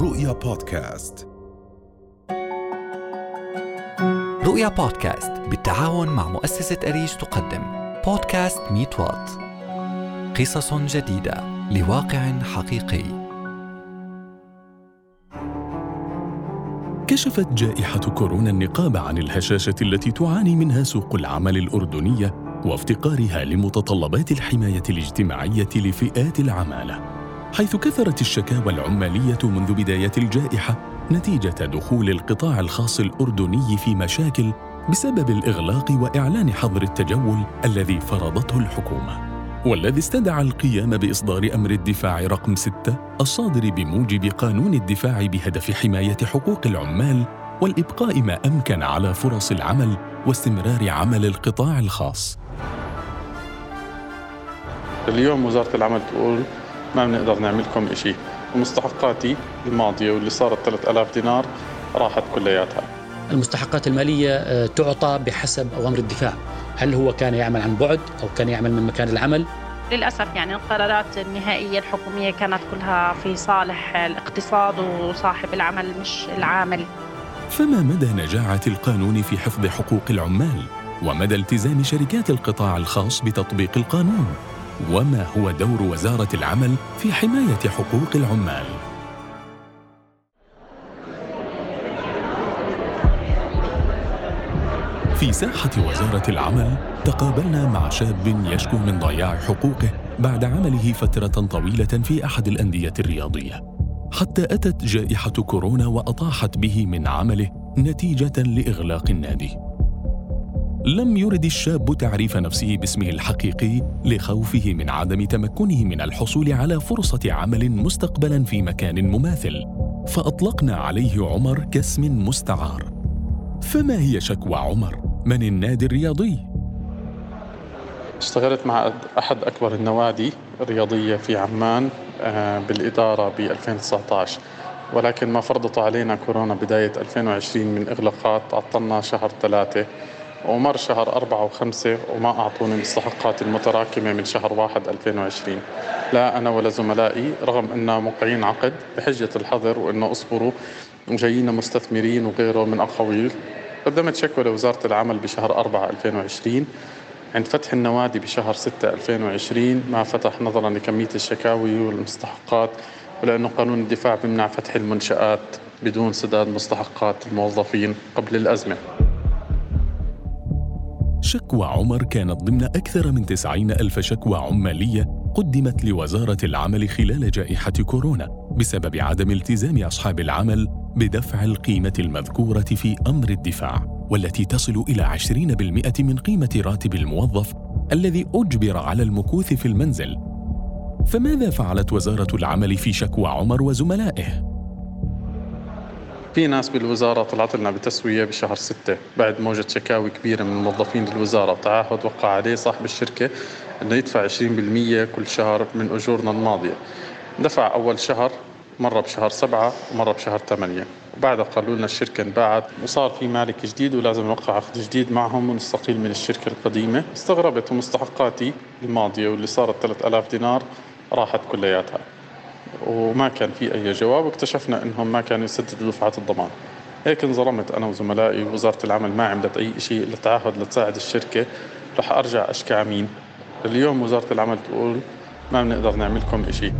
رؤيا بودكاست. رؤيا بودكاست بالتعاون مع مؤسسة أريج تقدم. بودكاست ميت وات قصص جديدة. لواقع حقيقي. كشفت جائحة كورونا النقاب عن الهشاشة التي تعاني منها سوق العمل الأردنية وافتقارها لمتطلبات الحماية الاجتماعية لفئات العمالة. حيث كثرت الشكاوى العمالية منذ بداية الجائحة نتيجة دخول القطاع الخاص الأردني في مشاكل بسبب الإغلاق وإعلان حظر التجول الذي فرضته الحكومة. والذي استدعى القيام بإصدار أمر الدفاع رقم 6 الصادر بموجب قانون الدفاع بهدف حماية حقوق العمال والإبقاء ما أمكن على فرص العمل واستمرار عمل القطاع الخاص. اليوم وزارة العمل تقول ما بنقدر نعمل لكم شيء ومستحقاتي الماضية واللي صارت 3000 دينار راحت كلياتها. المستحقات المالية آه، تعطى بحسب أوامر الدفاع. هل هو كان يعمل عن بعد أو كان يعمل من مكان العمل؟ للأسف يعني القرارات النهائية الحكومية كانت كلها في صالح الاقتصاد وصاحب العمل مش العامل. فما مدى نجاعة القانون في حفظ حقوق العمال؟ ومدى التزام شركات القطاع الخاص بتطبيق القانون؟ وما هو دور وزارة العمل في حماية حقوق العمال؟ في ساحة وزارة العمل تقابلنا مع شاب يشكو من ضياع حقوقه بعد عمله فترة طويلة في أحد الأندية الرياضية حتى أتت جائحة كورونا وأطاحت به من عمله نتيجة لإغلاق النادي لم يرد الشاب تعريف نفسه باسمه الحقيقي لخوفه من عدم تمكنه من الحصول على فرصة عمل مستقبلا في مكان مماثل فأطلقنا عليه عمر كاسم مستعار. فما هي شكوى عمر؟ من النادي الرياضي؟ اشتغلت مع أحد أكبر النوادي الرياضية في عمان آه، بالإدارة ب 2019 ولكن ما فرضته علينا كورونا بداية 2020 من إغلاقات عطلنا شهر ثلاثة. ومر شهر أربعة وخمسة وما أعطوني مستحقاتي المتراكمة من شهر واحد 2020 لا أنا ولا زملائي رغم أننا موقعين عقد بحجة الحظر وأنه أصبروا وجايين مستثمرين وغيره من أقاويل قدمت شكوى لوزارة العمل بشهر أربعة 2020 عند فتح النوادي بشهر 6 2020 ما فتح نظرا لكمية الشكاوي والمستحقات ولأنه قانون الدفاع بيمنع فتح المنشآت بدون سداد مستحقات الموظفين قبل الأزمة. شكوى عمر كانت ضمن أكثر من 90 ألف شكوى عمالية قدمت لوزارة العمل خلال جائحة كورونا بسبب عدم التزام أصحاب العمل بدفع القيمة المذكورة في أمر الدفاع والتي تصل إلى 20% من قيمة راتب الموظف الذي أجبر على المكوث في المنزل فماذا فعلت وزارة العمل في شكوى عمر وزملائه؟ في ناس بالوزارة طلعت لنا بتسوية بشهر ستة بعد موجة شكاوي كبيرة من موظفين الوزارة. تعهد وقع عليه صاحب الشركة أنه يدفع 20% كل شهر من أجورنا الماضية. دفع أول شهر مرة بشهر سبعة ومرة بشهر ثمانية. وبعدها قالوا لنا الشركة انباعت وصار في مالك جديد ولازم نوقع عقد جديد معهم ونستقيل من الشركة القديمة. استغربت ومستحقاتي الماضية واللي صارت 3000 دينار راحت كلياتها. وما كان في أي جواب واكتشفنا أنهم ما كانوا يسددوا دفعات الضمان. هيك انظلمت أنا وزملائي ووزارة العمل ما عملت أي شيء إلا تعهد لتساعد الشركة. رح أرجع أشكي عمين. اليوم وزارة العمل تقول ما بنقدر نعمل لكم شيء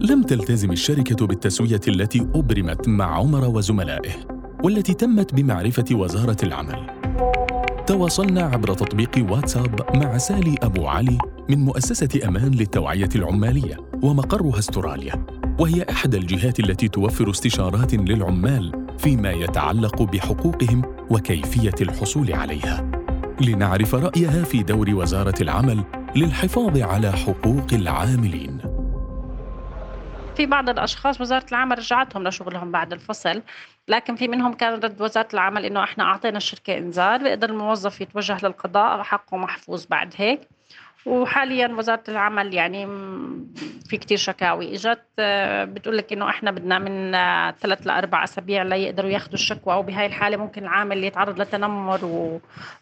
لم تلتزم الشركة بالتسوية التي أبرمت مع عمر وزملائه والتي تمت بمعرفة وزارة العمل. تواصلنا عبر تطبيق واتساب مع سالي أبو علي من مؤسسة أمان للتوعية العمالية ومقرها استراليا وهي إحدى الجهات التي توفر استشارات للعمال فيما يتعلق بحقوقهم وكيفية الحصول عليها. لنعرف رأيها في دور وزارة العمل للحفاظ على حقوق العاملين. في بعض الأشخاص وزارة العمل رجعتهم لشغلهم بعد الفصل لكن في منهم كان رد وزارة العمل إنه إحنا أعطينا الشركة إنذار بيقدر الموظف يتوجه للقضاء حقه محفوظ بعد هيك. وحاليا وزارة العمل يعني في كتير شكاوي. إجت آه، بتقول لك إنه إحنا بدنا من آه، ثلاث لأربع أسابيع ليقدروا ياخذوا الشكوى وبهاي الحالة ممكن العامل يتعرض لتنمر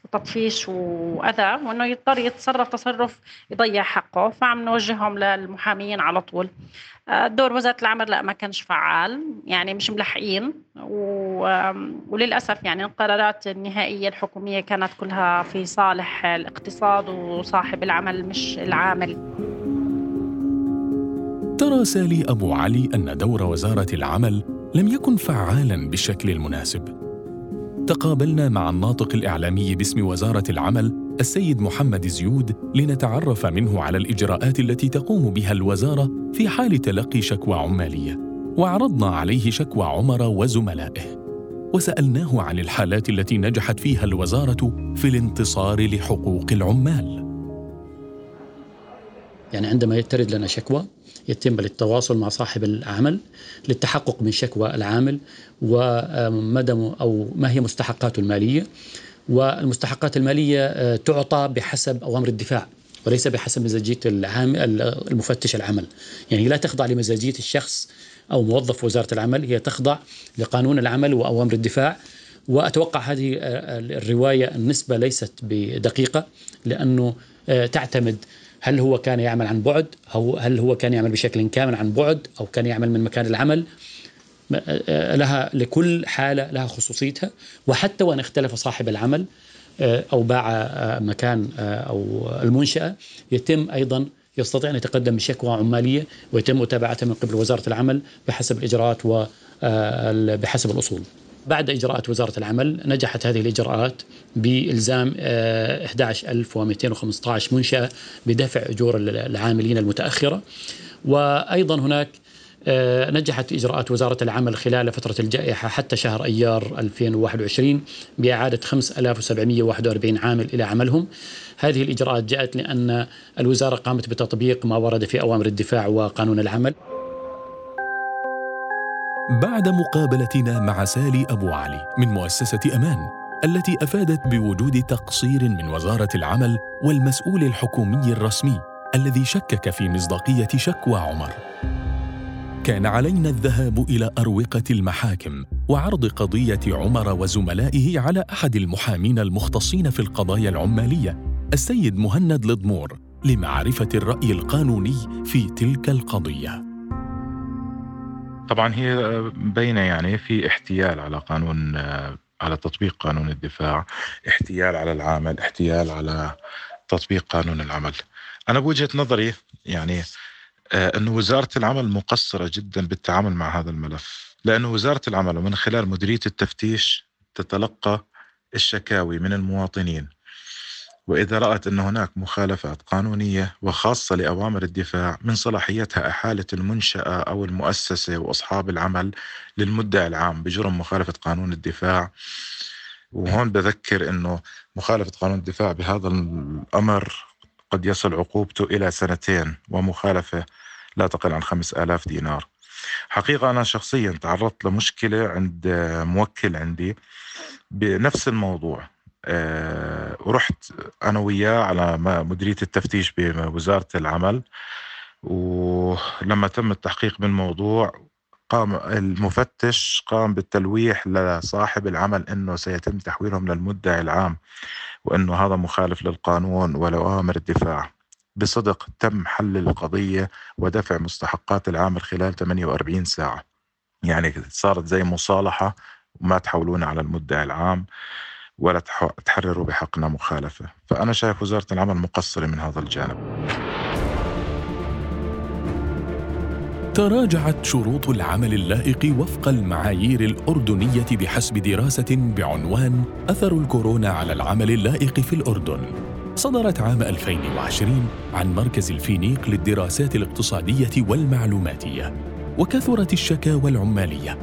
وتطفيش وأذى وإنه يضطر يتصرف تصرف يضيع حقه. فعم نوجههم للمحاميين على طول. دور وزارة العمل لا ما كانش فعال يعني مش ملحقين. وللأسف يعني القرارات النهائية الحكومية كانت كلها في صالح الاقتصاد وصاحب العمل. مش العامل. ترى سالي أبو علي أن دور وزارة العمل لم يكن فعالا بالشكل المناسب. تقابلنا مع الناطق الإعلامي باسم وزارة العمل السيد محمد زيود لنتعرف منه على الإجراءات التي تقوم بها الوزارة في حال تلقي شكوى عمالية وعرضنا عليه شكوى عمر وزملائه. وسألناه عن الحالات التي نجحت فيها الوزارة في الانتصار لحقوق العمال. يعني عندما يترد لنا شكوى يتم التواصل مع صاحب العمل للتحقق من شكوى العامل ومدى أو ما هي مستحقاته المالية. والمستحقات المالية آه، تعطى بحسب أوامر الدفاع وليس بحسب مزاجية العامل المفتش العمل. يعني لا تخضع لمزاجية الشخص أو موظف وزارة العمل هي تخضع لقانون العمل وأوامر الدفاع. وأتوقع هذه آه، الرواية النسبة ليست بدقيقة لأنه آه، تعتمد هل هو كان يعمل عن بعد؟ أو هل هو كان يعمل بشكل كامل عن بعد؟ أو كان يعمل من مكان العمل؟ لها لكل حالة لها خصوصيتها. وحتى وإن اختلف صاحب العمل أو باع مكان أو المنشأة يتم أيضا يستطيع أن يتقدم بشكوى عمالية ويتم متابعتها من قبل وزارة العمل بحسب الإجراءات وبحسب الأصول. بعد إجراءات وزارة العمل نجحت هذه الإجراءات بإلزام 11215 آه، منشأة بدفع أجور العاملين المتأخرة. وأيضا هناك آه، نجحت إجراءات وزارة العمل خلال فترة الجائحة حتى شهر أيار 2021 بإعادة 5741 عامل إلى عملهم. هذه الإجراءات جاءت لأن الوزارة قامت بتطبيق ما ورد في أوامر الدفاع وقانون العمل. بعد مقابلتنا مع سالي أبو علي من مؤسسة أمان التي أفادت بوجود تقصير من وزارة العمل والمسؤول الحكومي الرسمي الذي شكك في مصداقية شكوى عمر. كان علينا الذهاب إلى أروقة المحاكم وعرض قضية عمر وزملائه على أحد المحامين المختصين في القضايا العمالية السيد مهند لضمور لمعرفة الرأي القانوني في تلك القضية. طبعا هي بينة يعني في احتيال على قانون على تطبيق قانون الدفاع احتيال على العامل احتيال على تطبيق قانون العمل. أنا بوجهة نظري يعني أن وزارة العمل مقصرة جدا بالتعامل مع هذا الملف لأن وزارة العمل ومن خلال مديرية التفتيش تتلقى الشكاوي من المواطنين. وإذا رأت أن هناك مخالفات قانونية وخاصة لأوامر الدفاع من صلاحيتها إحالة المنشأة أو المؤسسة وأصحاب العمل للمدعي العام بجرم مخالفة قانون الدفاع وهون بذكر أنه مخالفة قانون الدفاع بهذا الأمر قد يصل عقوبته إلى سنتين ومخالفة لا تقل عن خمس آلاف دينار. حقيقة أنا شخصيا تعرضت لمشكلة عند موكل عندي بنفس الموضوع. آه، ورحت أنا وياه على مديرية التفتيش بوزارة العمل ولما تم التحقيق بالموضوع قام المفتش قام بالتلويح لصاحب العمل إنه سيتم تحويلهم للمدعي العام وإنه هذا مخالف للقانون ولأوامر الدفاع. بصدق تم حل القضية ودفع مستحقات العامل خلال 48 ساعة. يعني صارت زي مصالحة وما تحولونا على المدعي العام. ولا تحرروا بحقنا مخالفة. فأنا شايف وزارة العمل مقصرة من هذا الجانب. تراجعت شروط العمل اللائق وفق المعايير الأردنية بحسب دراسة بعنوان أثر الكورونا على العمل اللائق في الأردن. صدرت عام 2020 عن مركز الفينيق للدراسات الاقتصادية والمعلوماتية وكثرت الشكاوى العمالية.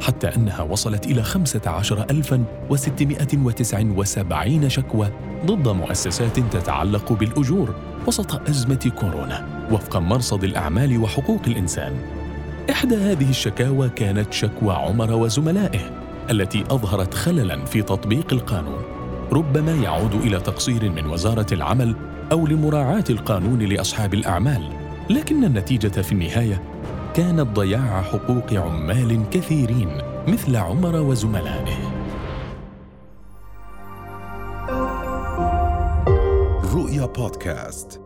حتى أنها وصلت إلى 15679 شكوى ضد مؤسسات تتعلق بالأجور وسط أزمة كورونا وفق مرصد الأعمال وحقوق الإنسان. إحدى هذه الشكاوى كانت شكوى عمر وزملائه التي أظهرت خللاً في تطبيق القانون ربما يعود إلى تقصير من وزارة العمل أو لمراعاة القانون لأصحاب الأعمال لكن النتيجة في النهاية كانت ضياع حقوق عمال كثيرين مثل عمر وزملائه. رؤيا بودكاست.